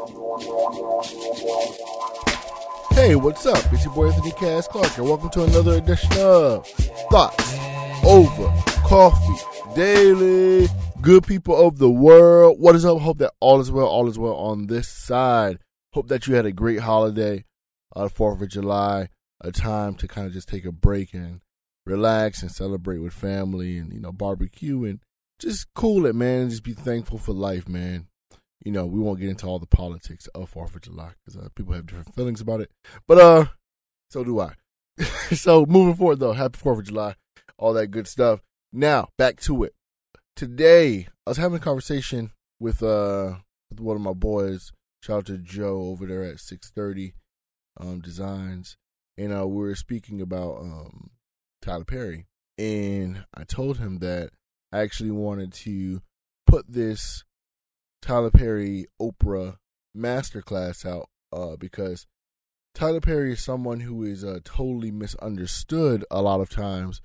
Hey, what's up? It's your boy Anthony Cass Clark, and welcome to another edition of Thoughts Over Coffee Daily. Good people of the world, what is up? Hope that all is well, all is well on this side. Hope that you had a great holiday, uh, 4th of July, a time to kind of just take a break and relax and celebrate with family and, you know, barbecue and just cool it, man. Just be thankful for life, man you know, we won't get into all the politics of Fourth of July because uh, people have different feelings about it. But uh, so do I. so moving forward, though, happy Fourth of July, all that good stuff. Now back to it. Today, I was having a conversation with uh with one of my boys. Shout out to Joe over there at Six Thirty um, Designs, and uh, we were speaking about um, Tyler Perry, and I told him that I actually wanted to put this Tyler Perry Oprah masterclass out uh, because Tyler Perry is someone who is uh, totally misunderstood a lot of times,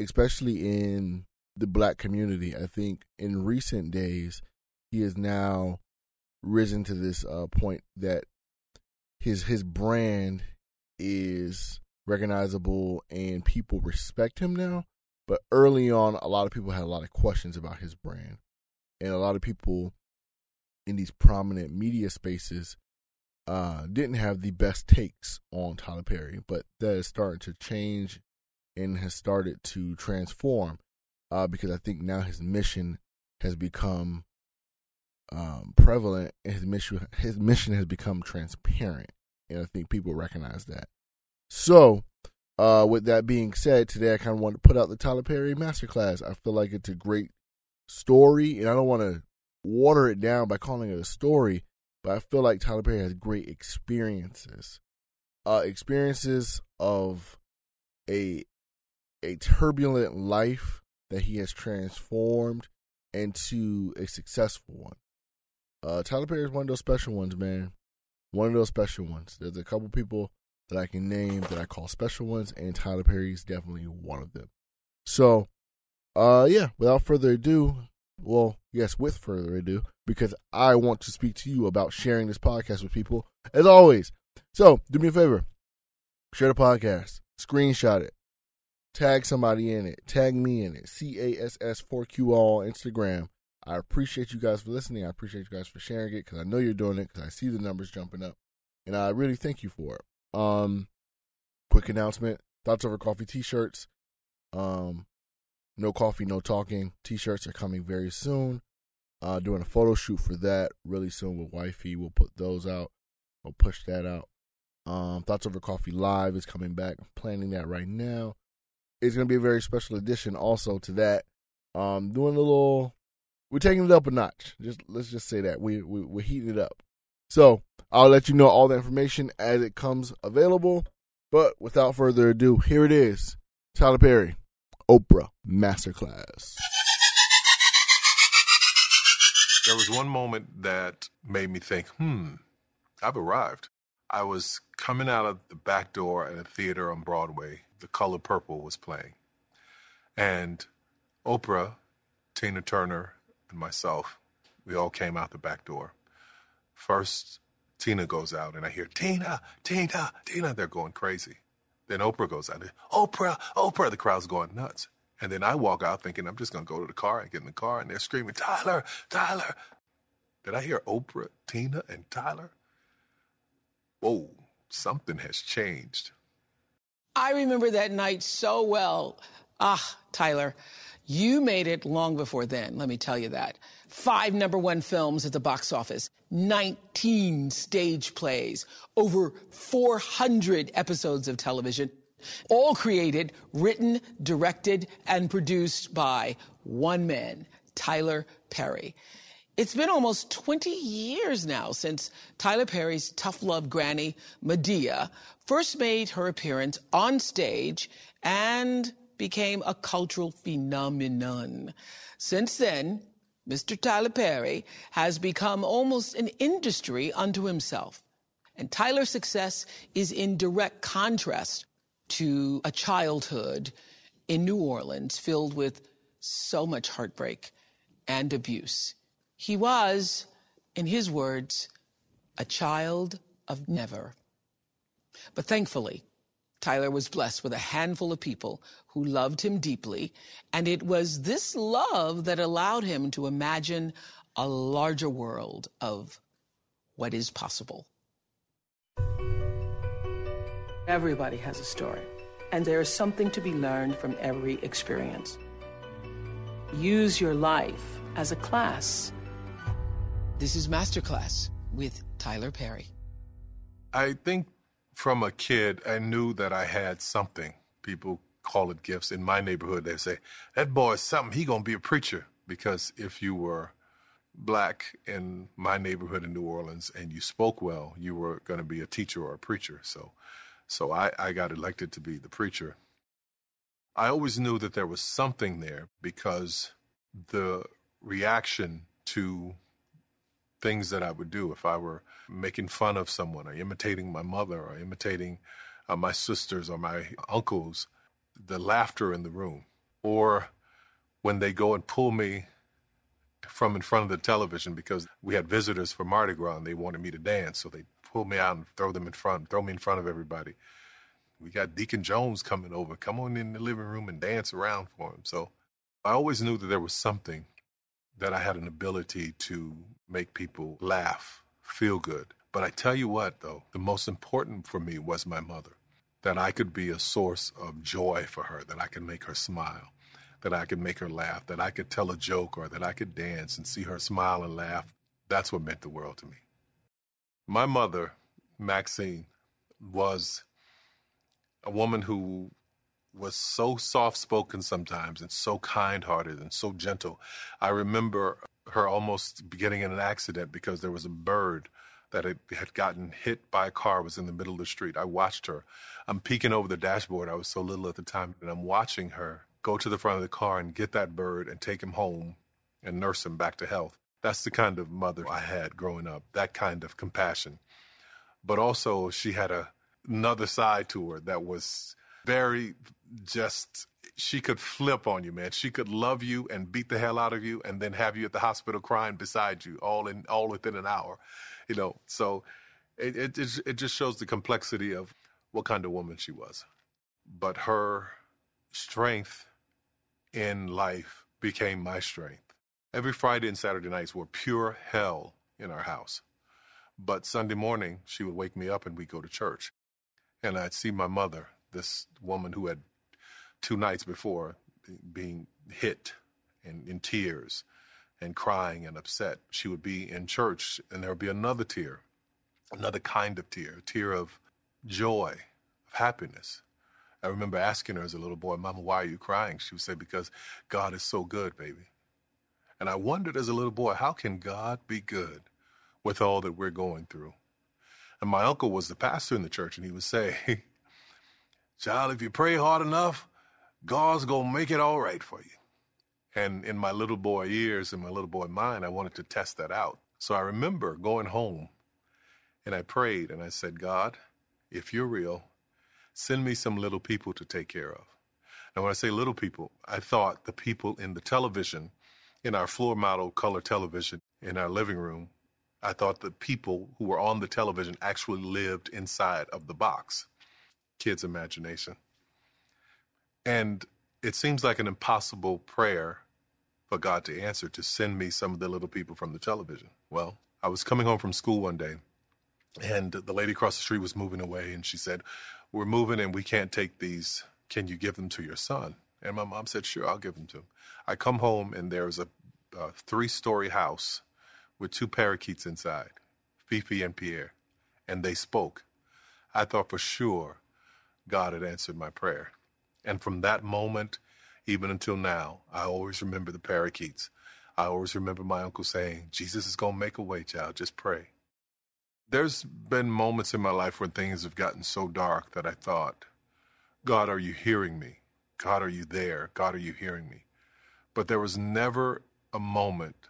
especially in the black community. I think in recent days, he has now risen to this uh, point that his his brand is recognizable and people respect him now. But early on, a lot of people had a lot of questions about his brand, and a lot of people in these prominent media spaces uh, didn't have the best takes on Tyler Perry, but that is starting to change and has started to transform uh, because I think now his mission has become um, prevalent his mission his mission has become transparent, and I think people recognize that. So, uh, with that being said, today I kind of want to put out the Tyler Perry Masterclass. I feel like it's a great story, and I don't want to water it down by calling it a story, but I feel like Tyler Perry has great experiences. Uh, experiences of a a turbulent life that he has transformed into a successful one. Uh, Tyler Perry is one of those special ones, man. One of those special ones. There's a couple people that I can name that I call special ones, and Tyler Perry is definitely one of them. So, uh, yeah, without further ado, well, yes, with further ado, because I want to speak to you about sharing this podcast with people, as always. So, do me a favor share the podcast, screenshot it, tag somebody in it, tag me in it, C A S S 4Q on Instagram. I appreciate you guys for listening. I appreciate you guys for sharing it because I know you're doing it because I see the numbers jumping up, and I really thank you for it. Um, quick announcement: Thoughts over Coffee T-shirts. Um, no Coffee, No Talking t shirts are coming very soon. Uh, doing a photo shoot for that really soon with Wifey. We'll put those out. We'll push that out. Um, Thoughts Over Coffee Live is coming back. I'm planning that right now. It's going to be a very special edition also to that. Um, doing a little, we're taking it up a notch. Just let's just say that we, we we're heating it up. So I'll let you know all the information as it comes available. But without further ado, here it is, Tyler Perry. Oprah Masterclass. There was one moment that made me think, hmm, I've arrived. I was coming out of the back door at a theater on Broadway. The Color Purple was playing. And Oprah, Tina Turner, and myself, we all came out the back door. First, Tina goes out, and I hear, Tina, Tina, Tina. They're going crazy. Then Oprah goes out. Oprah, Oprah. The crowd's going nuts. And then I walk out thinking I'm just going to go to the car and get in the car. And they're screaming, Tyler, Tyler. Did I hear Oprah, Tina, and Tyler? Whoa, something has changed. I remember that night so well. Ah, Tyler, you made it long before then, let me tell you that. Five number one films at the box office, 19 stage plays, over 400 episodes of television, all created, written, directed, and produced by one man, Tyler Perry. It's been almost 20 years now since Tyler Perry's tough love granny, Madea, first made her appearance on stage and became a cultural phenomenon. Since then, Mr. Tyler Perry has become almost an industry unto himself. And Tyler's success is in direct contrast to a childhood in New Orleans filled with so much heartbreak and abuse. He was, in his words, a child of never. But thankfully, Tyler was blessed with a handful of people who loved him deeply, and it was this love that allowed him to imagine a larger world of what is possible. Everybody has a story, and there is something to be learned from every experience. Use your life as a class. This is Masterclass with Tyler Perry. I think from a kid, I knew that I had something. People call it gifts. In my neighborhood, they say, that boy is something, he gonna be a preacher. Because if you were black in my neighborhood in New Orleans and you spoke well, you were gonna be a teacher or a preacher. So so I, I got elected to be the preacher. I always knew that there was something there because the reaction to things that I would do if I were making fun of someone or imitating my mother or imitating uh, my sisters or my uncles, the laughter in the room, or when they go and pull me from in front of the television because we had visitors for Mardi Gras and they wanted me to dance, so they pull me out and throw them in front, throw me in front of everybody. We got Deacon Jones coming over. Come on in the living room and dance around for him. So I always knew that there was something that I had an ability to make people laugh, feel good. But I tell you what, though, the most important for me was my mother. That I could be a source of joy for her, that I could make her smile, that I could make her laugh, that I could tell a joke or that I could dance and see her smile and laugh. That's what meant the world to me. My mother, Maxine, was a woman who was so soft spoken sometimes and so kind hearted and so gentle. I remember her almost getting in an accident because there was a bird that had gotten hit by a car was in the middle of the street. I watched her. I'm peeking over the dashboard. I was so little at the time, and I'm watching her go to the front of the car and get that bird and take him home and nurse him back to health. That's the kind of mother I had growing up, that kind of compassion. But also, she had a, another side to her that was very just, she could flip on you, man. She could love you and beat the hell out of you and then have you at the hospital crying beside you all in all within an hour, you know. So it, it, it just shows the complexity of what kind of woman she was. But her strength in life became my strength. Every Friday and Saturday nights were pure hell in our house. But Sunday morning, she would wake me up and we'd go to church. And I'd see my mother, this woman who had two nights before being hit and in tears and crying and upset. She would be in church and there would be another tear, another kind of tear, a tear of joy, of happiness. I remember asking her as a little boy, Mama, why are you crying? She would say, Because God is so good, baby. And I wondered as a little boy, how can God be good with all that we're going through? And my uncle was the pastor in the church, and he would say, Child, if you pray hard enough, God's going to make it all right for you. And in my little boy ears and my little boy mind, I wanted to test that out. So I remember going home and I prayed and I said, God, if you're real, send me some little people to take care of. And when I say little people, I thought the people in the television in our floor model color television in our living room, I thought the people who were on the television actually lived inside of the box. Kids' imagination. And it seems like an impossible prayer for God to answer to send me some of the little people from the television. Well, I was coming home from school one day, and the lady across the street was moving away, and she said, We're moving and we can't take these. Can you give them to your son? And my mom said, Sure, I'll give them to him. I come home and there's a, a three story house with two parakeets inside, Fifi and Pierre, and they spoke. I thought for sure God had answered my prayer. And from that moment, even until now, I always remember the parakeets. I always remember my uncle saying, Jesus is going to make a way, child, just pray. There's been moments in my life when things have gotten so dark that I thought, God, are you hearing me? God, are you there? God, are you hearing me? But there was never a moment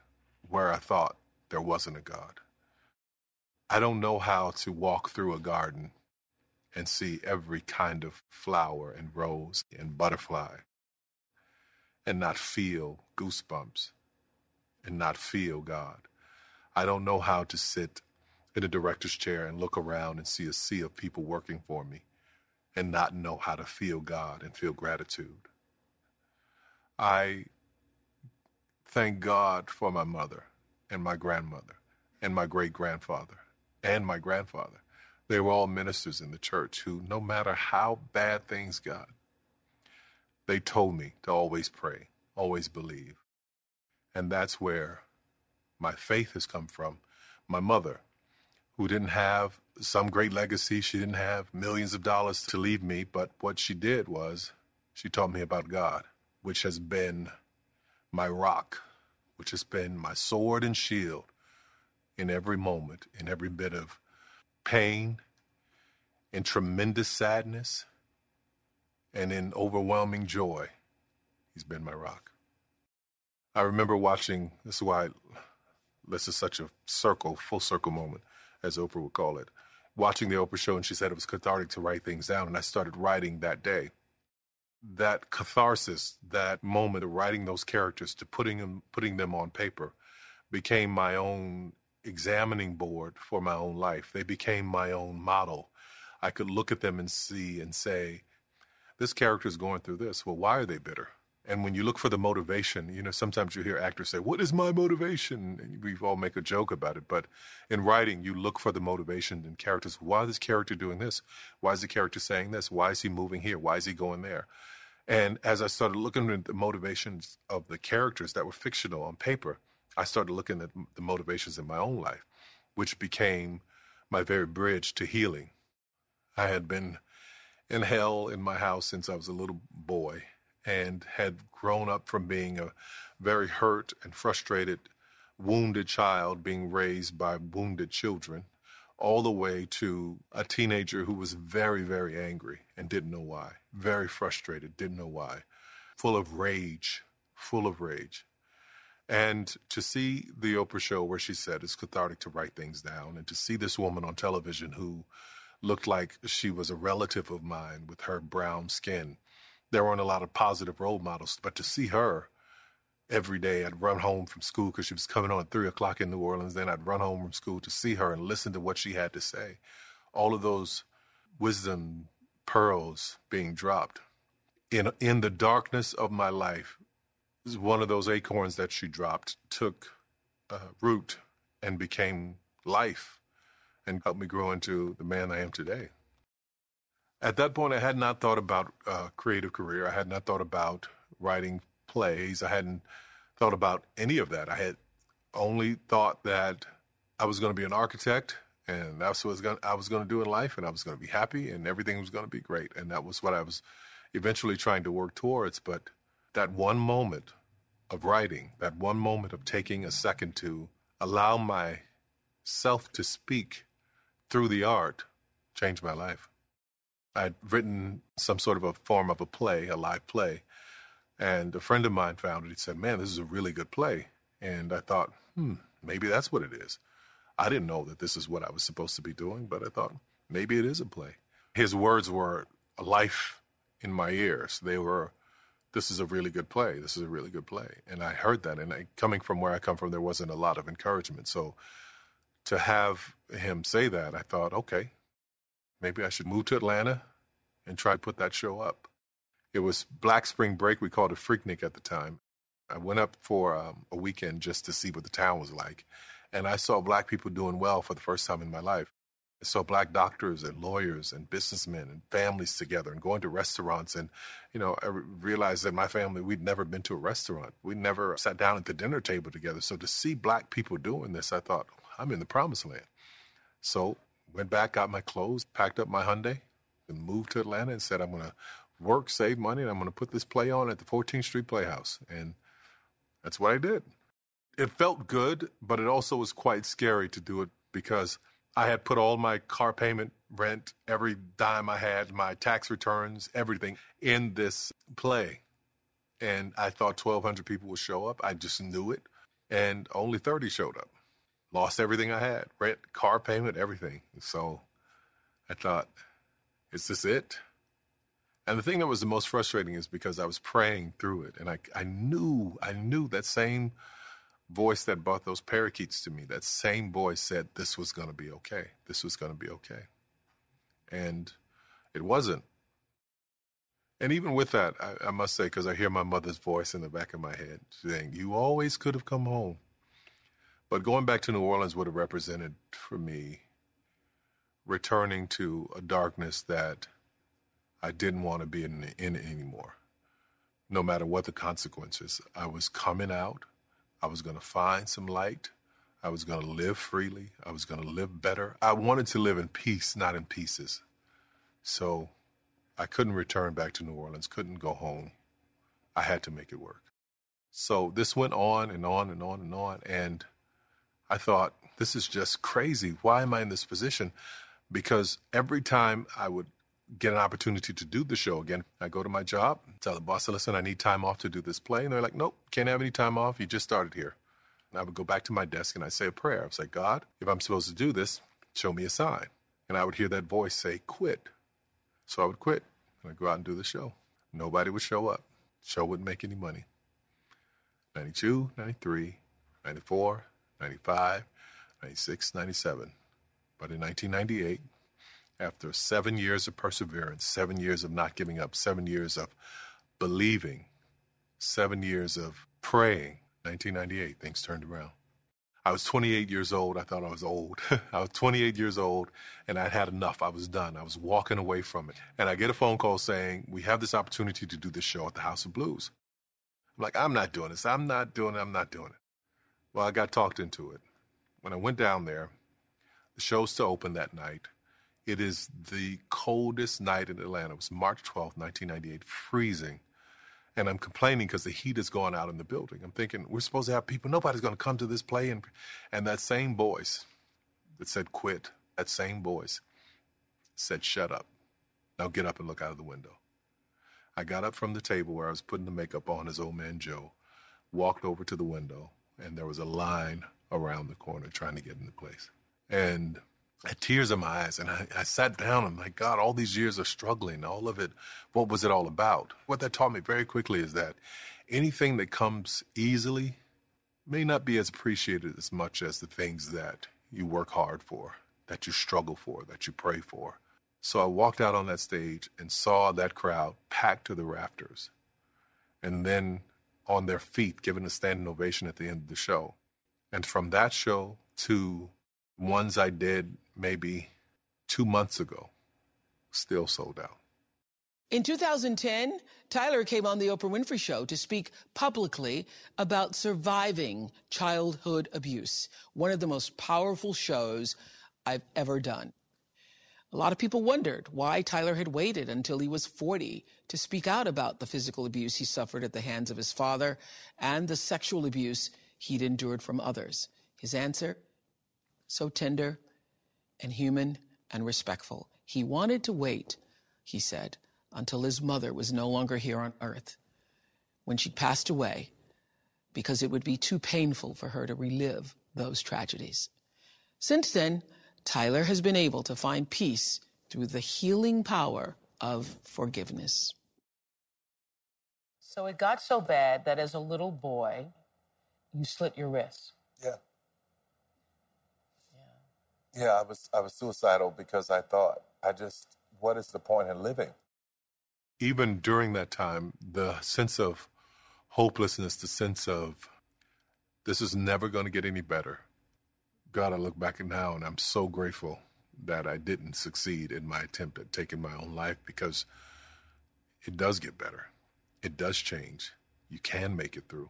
where I thought there wasn't a God. I don't know how to walk through a garden and see every kind of flower and rose and butterfly and not feel goosebumps and not feel God. I don't know how to sit in a director's chair and look around and see a sea of people working for me and not know how to feel God and feel gratitude. I thank God for my mother and my grandmother and my great grandfather and my grandfather. They were all ministers in the church who, no matter how bad things got, they told me to always pray, always believe. And that's where my faith has come from. My mother, who didn't have some great legacy, she didn't have millions of dollars to leave me, but what she did was she taught me about God, which has been my rock, which has been my sword and shield in every moment, in every bit of pain, in tremendous sadness, and in overwhelming joy. He's been my rock. I remember watching, this is why this is such a circle, full circle moment, as Oprah would call it. Watching the Oprah show, and she said it was cathartic to write things down, and I started writing that day. That catharsis, that moment of writing those characters to putting them, putting them on paper, became my own examining board for my own life. They became my own model. I could look at them and see and say, this character is going through this. Well, why are they bitter? And when you look for the motivation, you know, sometimes you hear actors say, What is my motivation? And we all make a joke about it. But in writing, you look for the motivation in characters. Why is this character doing this? Why is the character saying this? Why is he moving here? Why is he going there? And as I started looking at the motivations of the characters that were fictional on paper, I started looking at the motivations in my own life, which became my very bridge to healing. I had been in hell in my house since I was a little boy and had grown up from being a very hurt and frustrated, wounded child being raised by wounded children, all the way to a teenager who was very, very angry and didn't know why, very frustrated, didn't know why, full of rage, full of rage. And to see the Oprah show where she said it's cathartic to write things down, and to see this woman on television who looked like she was a relative of mine with her brown skin there weren't a lot of positive role models. But to see her every day, I'd run home from school because she was coming on at three o'clock in New Orleans. Then I'd run home from school to see her and listen to what she had to say. All of those wisdom pearls being dropped in in the darkness of my life. One of those acorns that she dropped took uh, root and became life and helped me grow into the man I am today. At that point, I had not thought about a uh, creative career. I had not thought about writing plays. I hadn't thought about any of that. I had only thought that I was going to be an architect and that's what I was going to do in life and I was going to be happy and everything was going to be great. And that was what I was eventually trying to work towards. But that one moment of writing, that one moment of taking a second to allow myself to speak through the art changed my life. I'd written some sort of a form of a play, a live play. And a friend of mine found it. He said, Man, this is a really good play. And I thought, hmm, maybe that's what it is. I didn't know that this is what I was supposed to be doing, but I thought maybe it is a play. His words were life in my ears. They were, this is a really good play. This is a really good play. And I heard that. And I, coming from where I come from, there wasn't a lot of encouragement. So to have him say that, I thought, okay, maybe I should move to Atlanta and try to put that show up. It was Black Spring Break. We called it Freaknik at the time. I went up for um, a weekend just to see what the town was like. And I saw black people doing well for the first time in my life. I saw black doctors and lawyers and businessmen and families together and going to restaurants. And, you know, I realized that my family, we'd never been to a restaurant. We never sat down at the dinner table together. So to see black people doing this, I thought, I'm in the promised land. So went back, got my clothes, packed up my Hyundai, and moved to Atlanta and said, I'm going to work, save money, and I'm going to put this play on at the 14th Street Playhouse. And that's what I did. It felt good, but it also was quite scary to do it because I had put all my car payment, rent, every dime I had, my tax returns, everything in this play. And I thought 1,200 people would show up. I just knew it. And only 30 showed up. Lost everything I had rent, car payment, everything. So I thought, is this it? And the thing that was the most frustrating is because I was praying through it and I, I knew, I knew that same voice that brought those parakeets to me, that same voice said this was going to be okay. This was going to be okay. And it wasn't. And even with that, I, I must say, because I hear my mother's voice in the back of my head saying, You always could have come home. But going back to New Orleans would have represented for me returning to a darkness that I didn't want to be in, in anymore. No matter what the consequences, I was coming out. I was going to find some light. I was going to live freely. I was going to live better. I wanted to live in peace, not in pieces. So I couldn't return back to New Orleans, couldn't go home. I had to make it work. So this went on and on and on and on. And I thought, this is just crazy. Why am I in this position? Because every time I would get an opportunity to do the show again, I go to my job, tell the boss, listen, I need time off to do this play. And they're like, nope, can't have any time off. You just started here. And I would go back to my desk and I'd say a prayer. I was like, God, if I'm supposed to do this, show me a sign. And I would hear that voice say, quit. So I would quit and I'd go out and do the show. Nobody would show up. Show wouldn't make any money. 92, 93, 94, 95, 96, 97. But in 1998, after seven years of perseverance, seven years of not giving up, seven years of believing, seven years of praying, 1998, things turned around. I was 28 years old. I thought I was old. I was 28 years old and I'd had enough. I was done. I was walking away from it. And I get a phone call saying, We have this opportunity to do this show at the House of Blues. I'm like, I'm not doing this. I'm not doing it. I'm not doing it. Well, I got talked into it. When I went down there, the show's to open that night. It is the coldest night in Atlanta. It was March 12, 1998, freezing and I'm complaining because the heat is going out in the building. I'm thinking we're supposed to have people. Nobody's going to come to this play, and and that same voice that said quit, that same voice said shut up. Now get up and look out of the window. I got up from the table where I was putting the makeup on as old man Joe, walked over to the window, and there was a line around the corner trying to get into place. And I had tears in my eyes and I, I sat down I'm like, God, all these years of struggling, all of it, what was it all about? What that taught me very quickly is that anything that comes easily may not be as appreciated as much as the things that you work hard for, that you struggle for, that you pray for. So I walked out on that stage and saw that crowd packed to the rafters and then on their feet, given a standing ovation at the end of the show. And from that show to ones I did maybe two months ago, still sold out. In 2010, Tyler came on The Oprah Winfrey Show to speak publicly about surviving childhood abuse, one of the most powerful shows I've ever done. A lot of people wondered why Tyler had waited until he was 40 to speak out about the physical abuse he suffered at the hands of his father and the sexual abuse he'd endured from others. His answer so tender and human and respectful. He wanted to wait, he said, until his mother was no longer here on earth, when she passed away, because it would be too painful for her to relive those tragedies. Since then, Tyler has been able to find peace through the healing power of forgiveness. So it got so bad that as a little boy, you slit your wrist. Yeah. Yeah, I was I was suicidal because I thought I just what is the point in living? Even during that time, the sense of hopelessness, the sense of this is never going to get any better. God, I look back now and I'm so grateful that I didn't succeed in my attempt at taking my own life because it does get better. It does change. You can make it through.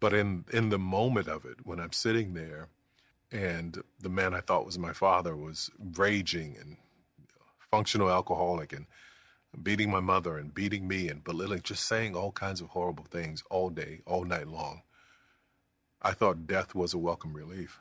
But in in the moment of it, when I'm sitting there and the man I thought was my father was raging and functional alcoholic and beating my mother and beating me and belittling, just saying all kinds of horrible things all day, all night long. I thought death was a welcome relief.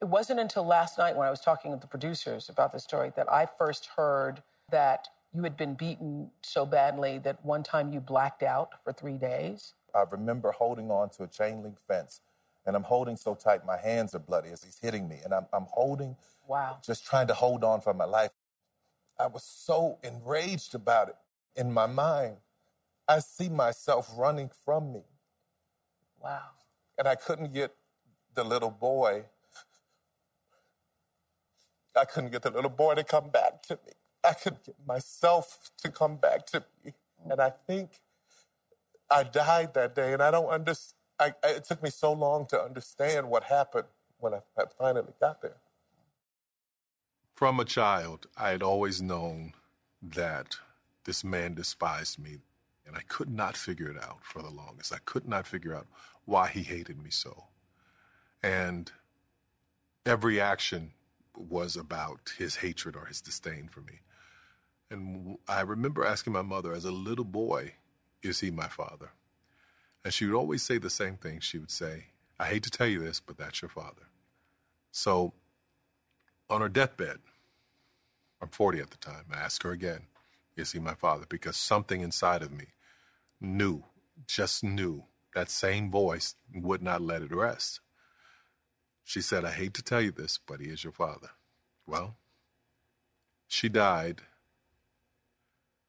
It wasn't until last night when I was talking with the producers about the story that I first heard that you had been beaten so badly that one time you blacked out for three days. I remember holding on to a chain link fence and I'm holding so tight, my hands are bloody as he's hitting me. And I'm, I'm holding, wow, just trying to hold on for my life. I was so enraged about it. In my mind, I see myself running from me. Wow. And I couldn't get the little boy, I couldn't get the little boy to come back to me. I couldn't get myself to come back to me. And I think I died that day, and I don't understand. It took me so long to understand what happened when I finally got there. From a child, I had always known that this man despised me, and I could not figure it out for the longest. I could not figure out why he hated me so. And every action was about his hatred or his disdain for me. And I remember asking my mother as a little boy, Is he my father? And she would always say the same thing. She would say, I hate to tell you this, but that's your father. So on her deathbed, I'm 40 at the time, I asked her again, Is he my father? Because something inside of me knew, just knew, that same voice would not let it rest. She said, I hate to tell you this, but he is your father. Well, she died,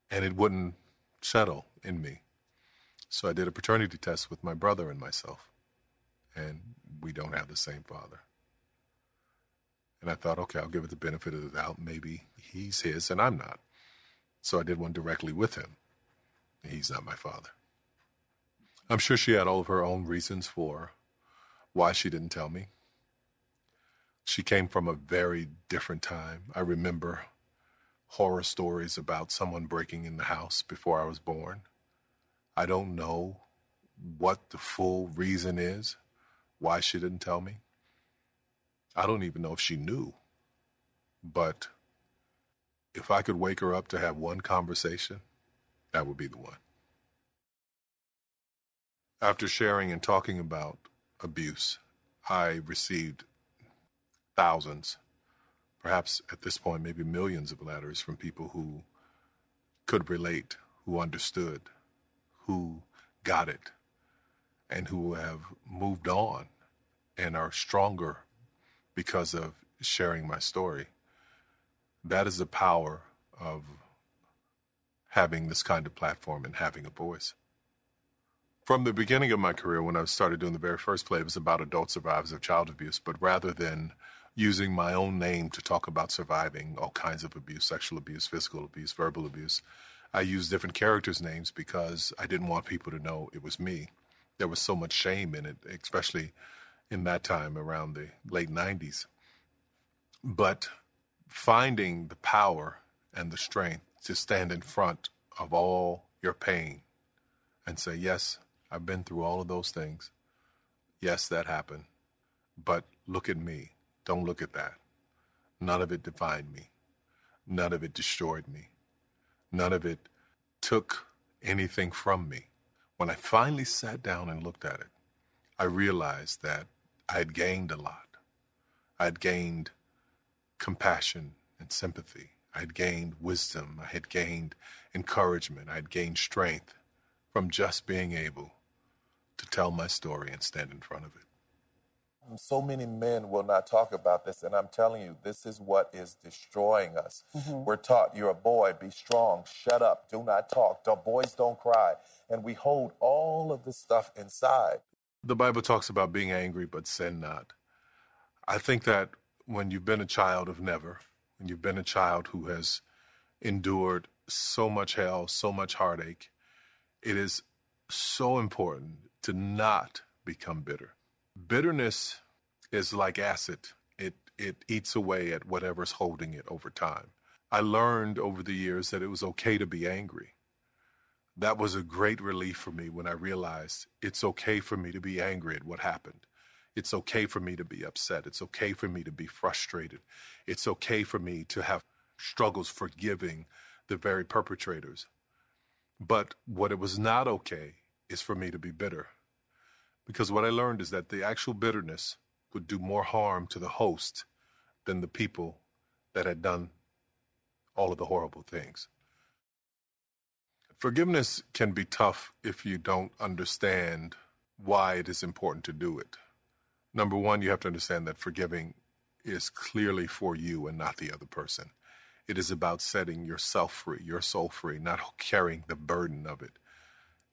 and it wouldn't settle in me. So I did a paternity test with my brother and myself, and we don't have the same father. And I thought, okay, I'll give it the benefit of the doubt. Maybe he's his and I'm not. So I did one directly with him. He's not my father. I'm sure she had all of her own reasons for why she didn't tell me. She came from a very different time. I remember horror stories about someone breaking in the house before I was born. I don't know what the full reason is why she didn't tell me. I don't even know if she knew. But if I could wake her up to have one conversation, that would be the one. After sharing and talking about abuse, I received thousands, perhaps at this point, maybe millions of letters from people who could relate, who understood, who got it, and who have moved on and are stronger because of sharing my story. That is the power of having this kind of platform and having a voice. From the beginning of my career, when I started doing the very first play, it was about adult survivors of child abuse. But rather than using my own name to talk about surviving all kinds of abuse, sexual abuse, physical abuse, verbal abuse, I used different characters' names because I didn't want people to know it was me. There was so much shame in it, especially in that time around the late 90s. But finding the power and the strength to stand in front of all your pain and say, Yes, I've been through all of those things. Yes, that happened. But look at me. Don't look at that. None of it defined me. None of it destroyed me. None of it took anything from me. When I finally sat down and looked at it, I realized that I had gained a lot. I had gained compassion and sympathy. I had gained wisdom. I had gained encouragement. I had gained strength from just being able to tell my story and stand in front of it. So many men will not talk about this, and I'm telling you, this is what is destroying us. Mm-hmm. We're taught, you're a boy, be strong, shut up, do not talk, the boys don't cry. And we hold all of this stuff inside. The Bible talks about being angry, but sin not. I think that when you've been a child of never, when you've been a child who has endured so much hell, so much heartache, it is so important to not become bitter. Bitterness is like acid. It it eats away at whatever's holding it over time. I learned over the years that it was okay to be angry that was a great relief for me when I realized it's okay for me to be angry at what happened. It's okay for me to be upset. It's okay for me to be frustrated. It's okay for me to have struggles forgiving the very perpetrators. But what it was not okay is for me to be bitter. Because what I learned is that the actual bitterness would do more harm to the host than the people that had done all of the horrible things. Forgiveness can be tough if you don't understand why it is important to do it. Number one, you have to understand that forgiving is clearly for you and not the other person. It is about setting yourself free, your soul free, not carrying the burden of it.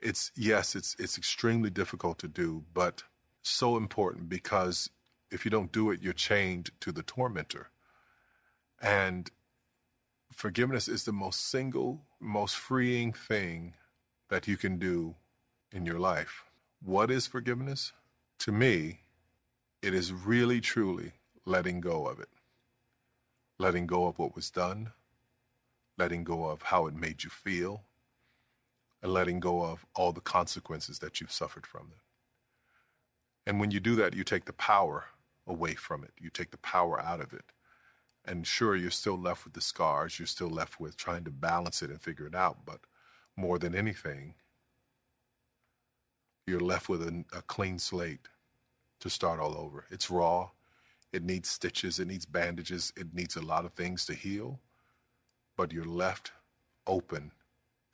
It's yes, it's it's extremely difficult to do, but so important because if you don't do it, you're chained to the tormentor. And forgiveness is the most single, most freeing thing that you can do in your life. What is forgiveness? To me, it is really, truly letting go of it. Letting go of what was done, letting go of how it made you feel, and letting go of all the consequences that you've suffered from them. And when you do that, you take the power away from it, you take the power out of it. And sure, you're still left with the scars, you're still left with trying to balance it and figure it out. But more than anything, you're left with a, a clean slate to start all over. It's raw. It needs stitches, it needs bandages, it needs a lot of things to heal, but you're left open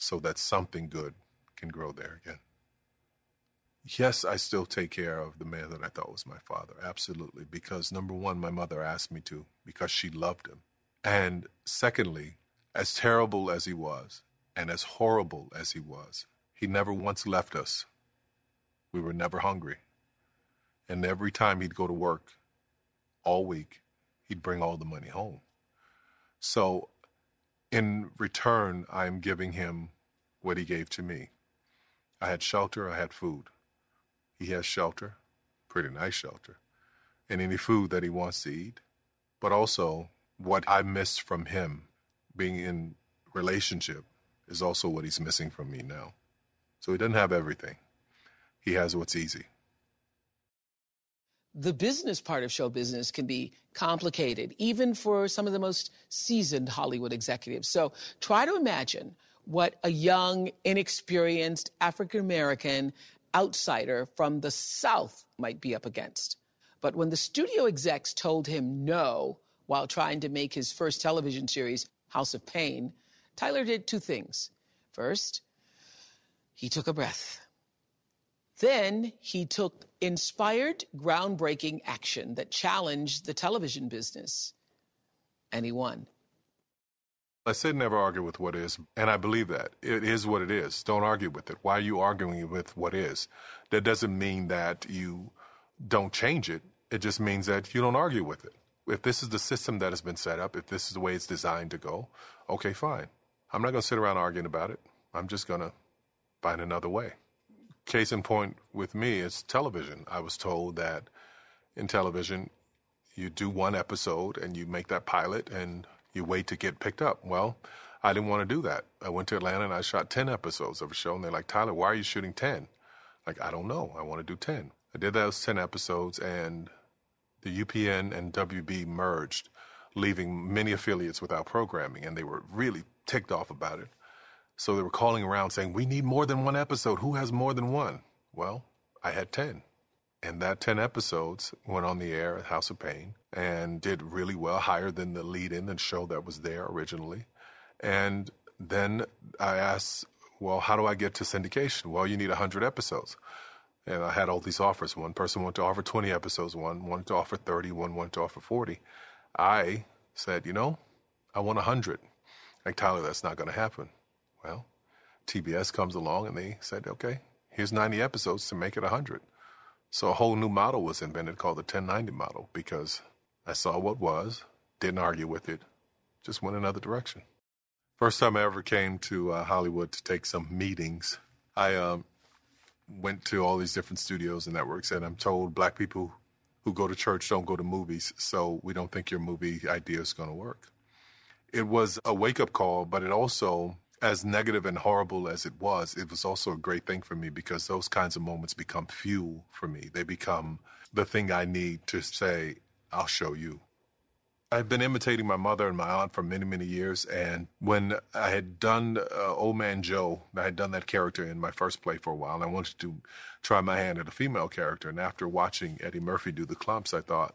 so that something good can grow there again. Yes, I still take care of the man that I thought was my father, absolutely, because number one, my mother asked me to, because she loved him. And secondly, as terrible as he was, and as horrible as he was, he never once left us. We were never hungry. And every time he'd go to work all week, he'd bring all the money home. So in return, I'm giving him what he gave to me. I had shelter, I had food. He has shelter, pretty nice shelter, and any food that he wants to eat. But also, what I missed from him being in relationship is also what he's missing from me now. So he doesn't have everything. He has what's easy the business part of show business can be complicated, even for some of the most seasoned Hollywood executives. So try to imagine what a young, inexperienced African American outsider from the South might be up against. But when the studio execs told him no while trying to make his first television series, House of Pain, Tyler did two things. First, he took a breath. Then he took inspired, groundbreaking action that challenged the television business. And he won. I said never argue with what is, and I believe that. It is what it is. Don't argue with it. Why are you arguing with what is? That doesn't mean that you don't change it. It just means that you don't argue with it. If this is the system that has been set up, if this is the way it's designed to go, okay, fine. I'm not going to sit around arguing about it. I'm just going to find another way. Case in point with me is television. I was told that in television, you do one episode and you make that pilot and you wait to get picked up. Well, I didn't want to do that. I went to Atlanta and I shot 10 episodes of a show, and they're like, Tyler, why are you shooting 10? Like, I don't know. I want to do 10. I did those 10 episodes, and the UPN and WB merged, leaving many affiliates without programming, and they were really ticked off about it. So they were calling around saying, We need more than one episode. Who has more than one? Well, I had 10. And that 10 episodes went on the air at House of Pain and did really well, higher than the lead in the show that was there originally. And then I asked, Well, how do I get to syndication? Well, you need 100 episodes. And I had all these offers. One person wanted to offer 20 episodes, one wanted to offer 30, one wanted to offer 40. I said, You know, I want 100. Like, Tyler, that's not going to happen. Well, TBS comes along and they said, okay, here's 90 episodes to make it 100. So a whole new model was invented called the 1090 model because I saw what was, didn't argue with it, just went another direction. First time I ever came to uh, Hollywood to take some meetings, I um, went to all these different studios and networks, and I'm told black people who go to church don't go to movies, so we don't think your movie idea is going to work. It was a wake up call, but it also as negative and horrible as it was, it was also a great thing for me because those kinds of moments become fuel for me. They become the thing I need to say, I'll show you. I've been imitating my mother and my aunt for many, many years. And when I had done uh, Old Man Joe, I had done that character in my first play for a while, and I wanted to try my hand at a female character. And after watching Eddie Murphy do the Klumps, I thought,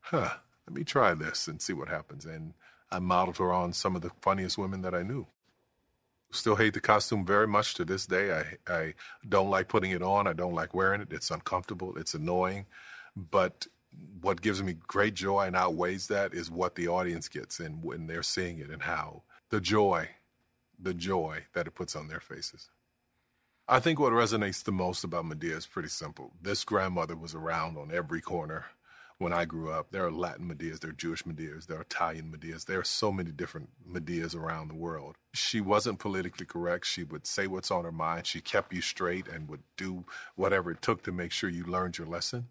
huh, let me try this and see what happens. And I modeled her on some of the funniest women that I knew. Still hate the costume very much to this day. I, I don't like putting it on. I don't like wearing it. It's uncomfortable. It's annoying. But what gives me great joy and outweighs that is what the audience gets and when they're seeing it and how the joy, the joy that it puts on their faces. I think what resonates the most about Madea is pretty simple. This grandmother was around on every corner when I grew up. There are Latin Madeas, there are Jewish Madeas, there are Italian Madeas. There are so many different Madeas around the world. She wasn't politically correct. She would say what's on her mind. She kept you straight and would do whatever it took to make sure you learned your lesson.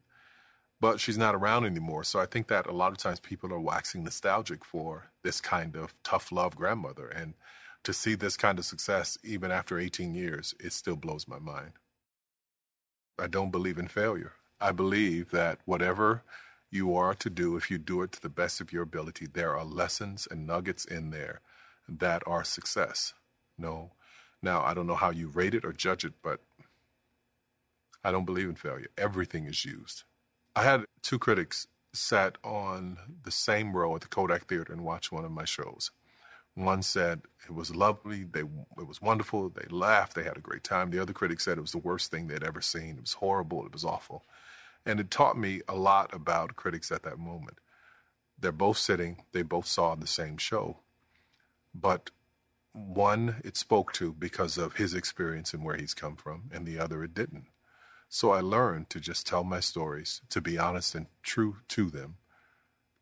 But she's not around anymore. So I think that a lot of times people are waxing nostalgic for this kind of tough love grandmother. And to see this kind of success, even after 18 years, it still blows my mind. I don't believe in failure. I believe that whatever you are to do, if you do it to the best of your ability, there are lessons and nuggets in there that are success. No. Now, I don't know how you rate it or judge it, but I don't believe in failure. Everything is used. I had two critics sat on the same row at the Kodak Theater and watched one of my shows. One said it was lovely, they it was wonderful, they laughed, they had a great time. The other critic said it was the worst thing they'd ever seen. It was horrible, it was awful. And it taught me a lot about critics at that moment. They're both sitting, they both saw the same show. But one it spoke to because of his experience and where he's come from, and the other it didn't. So I learned to just tell my stories, to be honest and true to them,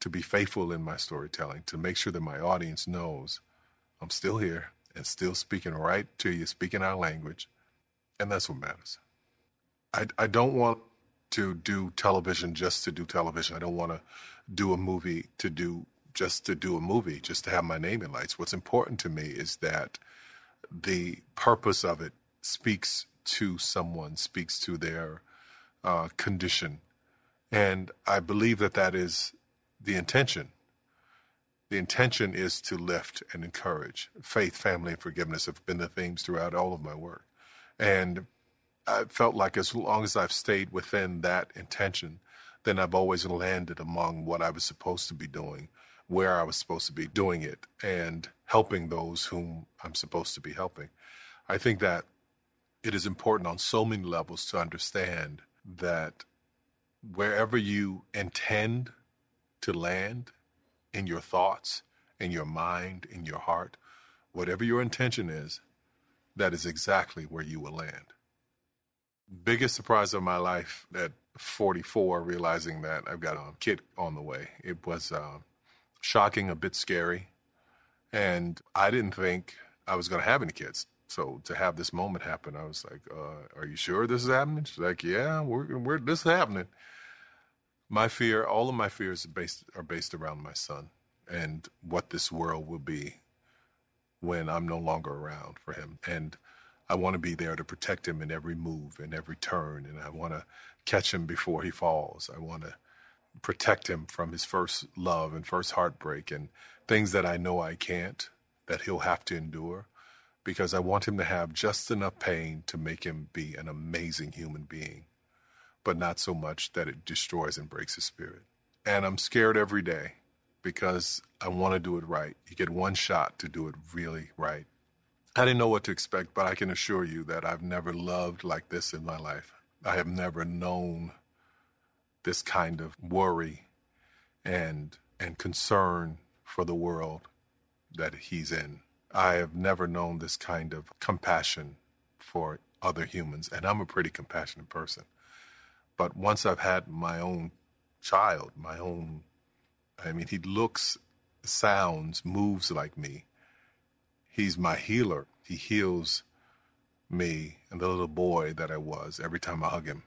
to be faithful in my storytelling, to make sure that my audience knows I'm still here and still speaking right to you, speaking our language. And that's what matters. I, I don't want to do television just to do television. I don't want to do a movie to do just to do a movie, just to have my name in lights. What's important to me is that the purpose of it speaks to someone, speaks to their uh, condition. And I believe that that is the intention. The intention is to lift and encourage. Faith, family, and forgiveness have been the themes throughout all of my work. And I felt like as long as I've stayed within that intention, then I've always landed among what I was supposed to be doing, where I was supposed to be doing it, and helping those whom I'm supposed to be helping. I think that it is important on so many levels to understand that wherever you intend to land in your thoughts, in your mind, in your heart, whatever your intention is, that is exactly where you will land biggest surprise of my life at 44, realizing that I've got a kid on the way. It was uh, shocking, a bit scary, and I didn't think I was going to have any kids. So to have this moment happen, I was like, uh, "Are you sure this is happening?" She's like, "Yeah, we're, we're this is happening." My fear, all of my fears, are based are based around my son and what this world will be when I'm no longer around for him, and I want to be there to protect him in every move and every turn, and I want to catch him before he falls. I want to protect him from his first love and first heartbreak and things that I know I can't, that he'll have to endure, because I want him to have just enough pain to make him be an amazing human being, but not so much that it destroys and breaks his spirit. And I'm scared every day because I want to do it right. You get one shot to do it really right. I didn't know what to expect, but I can assure you that I've never loved like this in my life. I have never known this kind of worry and and concern for the world that he's in. I have never known this kind of compassion for other humans, and I'm a pretty compassionate person. But once I've had my own child, my own, I mean, he looks, sounds, moves like me. He's my healer. He heals me and the little boy that I was every time I hug him.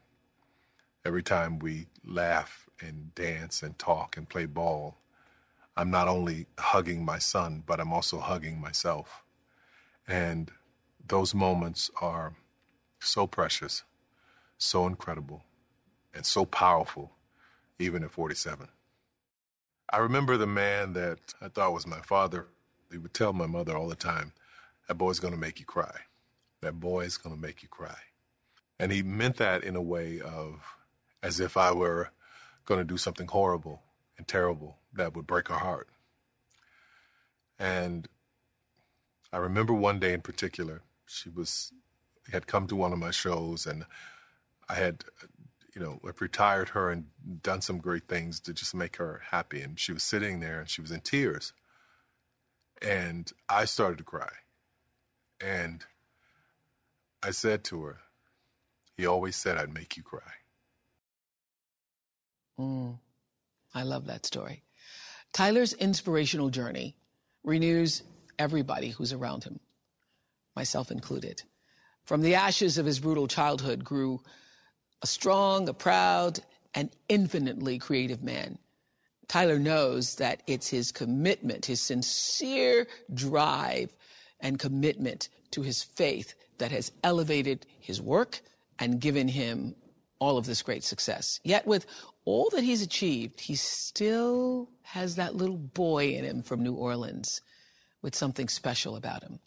Every time we laugh and dance and talk and play ball, I'm not only hugging my son, but I'm also hugging myself. And those moments are so precious, so incredible, and so powerful, even at 47. I remember the man that I thought was my father he would tell my mother all the time, that boy's going to make you cry. That boy is going to make you cry. And he meant that in a way of as if I were going to do something horrible and terrible that would break her heart. And I remember one day in particular, she was had come to one of my shows and I had you know, retired her and done some great things to just make her happy. And she was sitting there and she was in tears. And I started to cry. And I said to her, he always said I'd make you cry. Mm, I love that story. Tyler's inspirational journey renews everybody who's around him, myself included. From the ashes of his brutal childhood grew a strong, a proud, and infinitely creative man. Tyler knows that it's his commitment, his sincere drive and commitment to his faith that has elevated his work and given him all of this great success. Yet, with all that he's achieved, he still has that little boy in him from New Orleans with something special about him.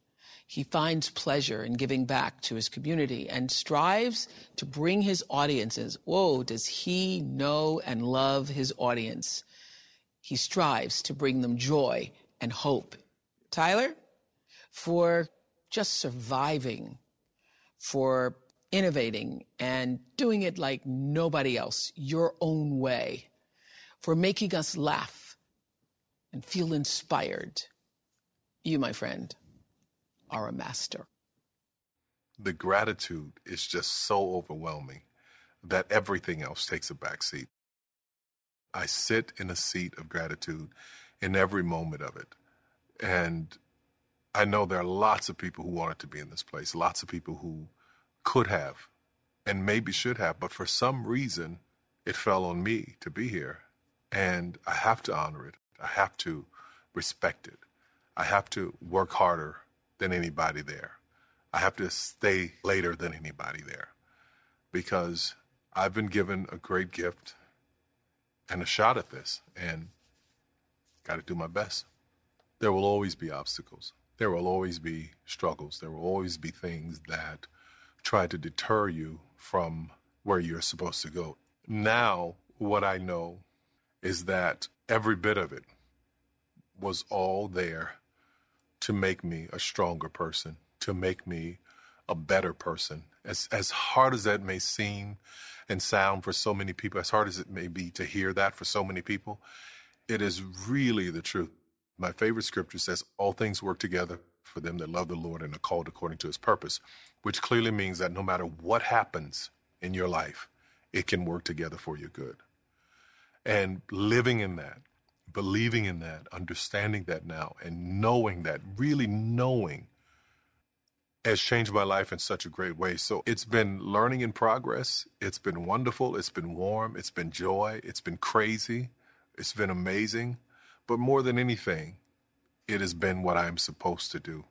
He finds pleasure in giving back to his community and strives to bring his audiences. Whoa, does he know and love his audience? He strives to bring them joy and hope. Tyler, for just surviving, for innovating and doing it like nobody else, your own way, for making us laugh and feel inspired. You, my friend, are a master. The gratitude is just so overwhelming that everything else takes a back seat. I sit in a seat of gratitude in every moment of it. And I know there are lots of people who wanted to be in this place, lots of people who could have and maybe should have, but for some reason it fell on me to be here. And I have to honor it. I have to respect it. I have to work harder than anybody there. I have to stay later than anybody there because I've been given a great gift and a shot at this and got to do my best. There will always be obstacles. There will always be struggles. There will always be things that try to deter you from where you're supposed to go. Now, what I know is that every bit of it was all there to make me a stronger person, to make me a better person. As as hard as that may seem and sound for so many people, as hard as it may be to hear that for so many people, it is really the truth. My favorite scripture says, All things work together for them that love the Lord and are called according to his purpose, which clearly means that no matter what happens in your life, it can work together for your good. And living in that, believing in that, understanding that now, and knowing that, really knowing, has changed my life in such a great way. So it's been learning in progress. It's been wonderful. It's been warm. It's been joy. It's been crazy. It's been amazing. But more than anything, it has been what I'm supposed to do.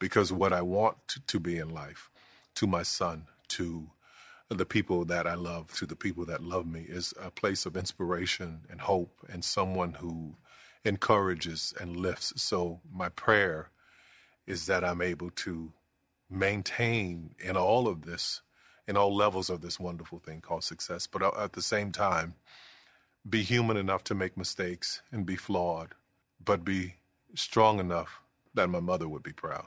Because what I want to, to be in life, to my son, to the people that I love, to the people that love me, is a place of inspiration and hope and someone who encourages and lifts. So, my prayer is that I'm able to maintain in all of this, in all levels of this wonderful thing called success, but at the same time, be human enough to make mistakes and be flawed, but be strong enough that my mother would be proud.